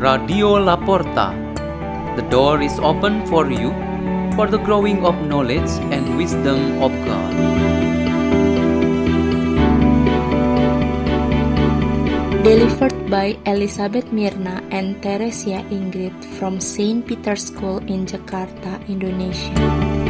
Radio Laporta. The door is open for you for the growing of knowledge and wisdom of God. Delivered by Elizabeth Mirna and Teresia Ingrid from St. Peter's School in Jakarta, Indonesia.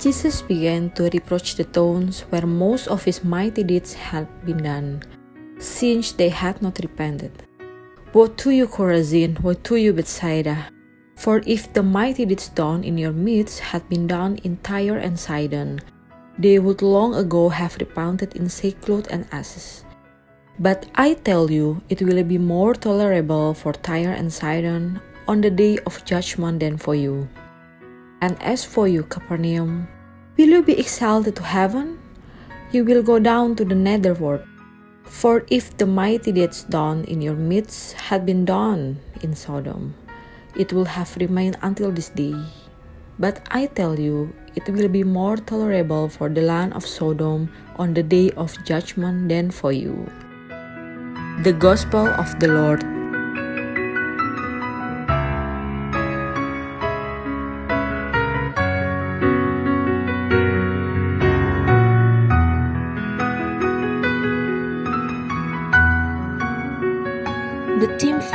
Jesus began to reproach the towns where most of his mighty deeds had been done, since they had not repented. Woe to you, Chorazin! Woe to you, Bethsaida! For if the mighty deeds done in your midst had been done in Tyre and Sidon, they would long ago have repented in sackcloth and ashes. But I tell you, it will be more tolerable for Tyre and Sidon on the day of judgment than for you. And as for you, Capernaum, will you be exalted to heaven? You will go down to the netherworld. For if the mighty deeds done in your midst had been done in Sodom, it will have remained until this day. But I tell you, it will be more tolerable for the land of Sodom on the day of judgment than for you. The Gospel of the Lord.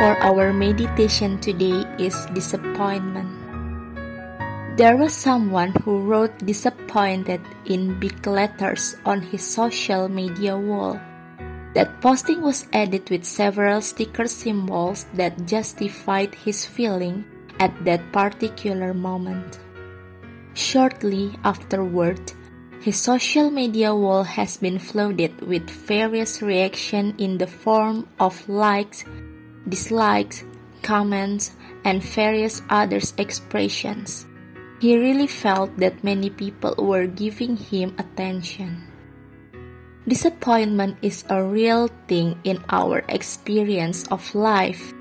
For our meditation today is disappointment. There was someone who wrote disappointed in big letters on his social media wall. That posting was added with several sticker symbols that justified his feeling at that particular moment. Shortly afterward, his social media wall has been flooded with various reactions in the form of likes, dislikes, comments, and various other expressions. He really felt that many people were giving him attention. Disappointment is a real thing in our experience of life.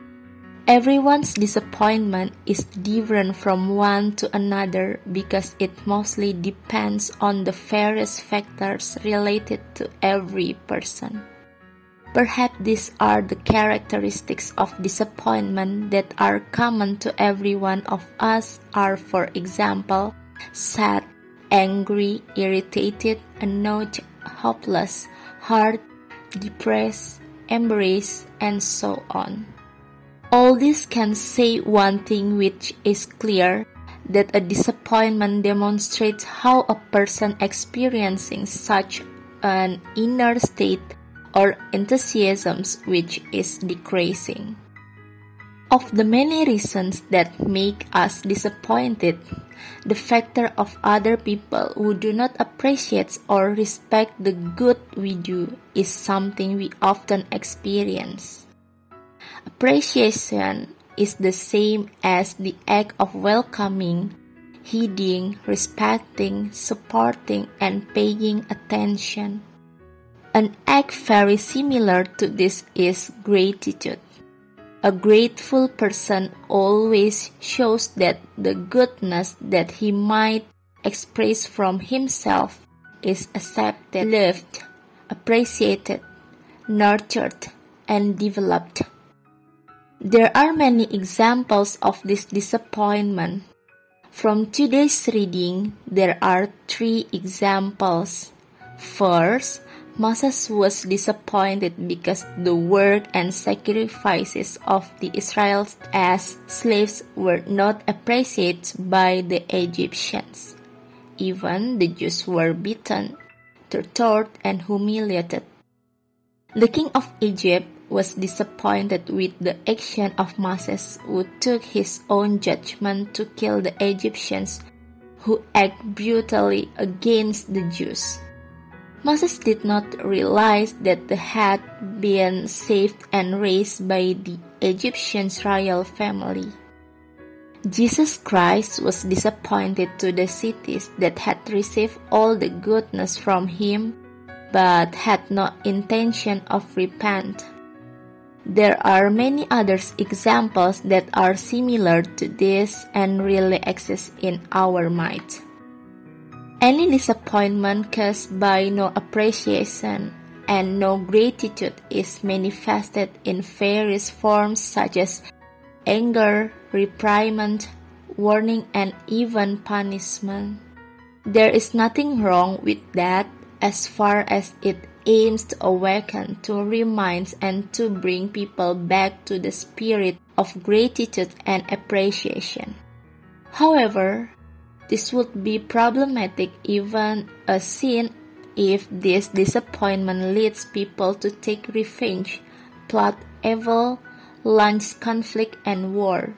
Everyone's disappointment is different from one to another because it mostly depends on the various factors related to every person. Perhaps these are the characteristics of disappointment that are common to every one of us are for example sad, angry, irritated, annoyed, hopeless, hurt, depressed, embarrassed, and so on. All this can say one thing which is clear that a disappointment demonstrates how a person experiencing such an inner state or enthusiasm which is decreasing. Of the many reasons that make us disappointed, the factor of other people who do not appreciate or respect the good we do is something we often experience. Appreciation is the same as the act of welcoming, heeding, respecting, supporting, and paying attention. An act very similar to this is gratitude. A grateful person always shows that the goodness that he might express from himself is accepted, loved, appreciated, nurtured, and developed. There are many examples of this disappointment. From today's reading, there are three examples. First, Moses was disappointed because the work and sacrifices of the Israelites as slaves were not appreciated by the Egyptians. Even the Jews were beaten, tortured, and humiliated. The king of Egypt was disappointed with the action of Moses, who took his own judgment to kill the Egyptians who act brutally against the Jews. Moses did not realize that they had been saved and raised by the Egyptian royal family. Jesus Christ was disappointed to the cities that had received all the goodness from him but had no intention of repent. There are many other examples that are similar to this and really exist in our mind. Any disappointment caused by no appreciation and no gratitude is manifested in various forms such as anger, reprimand, warning, and even punishment. There is nothing wrong with that as far as it aims to awaken, to remind, and to bring people back to the spirit of gratitude and appreciation. However, this would be problematic even a sin if this disappointment leads people to take revenge, plot evil, launch conflict and war.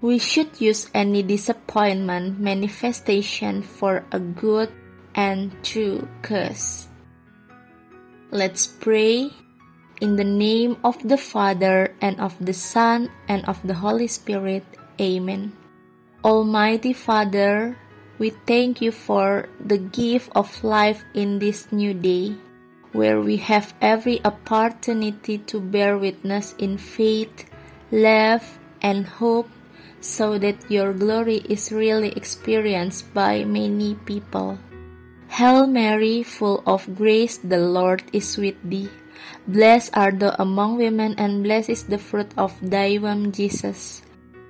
We should use any disappointment manifestation for a good and true cause. Let's pray in the name of the Father and of the Son and of the Holy Spirit. Amen. Almighty Father, we thank you for the gift of life in this new day, where we have every opportunity to bear witness in faith, love, and hope, so that your glory is really experienced by many people. Hail Mary, full of grace, the Lord is with thee. Blessed art thou among women, and blessed is the fruit of thy womb, Jesus.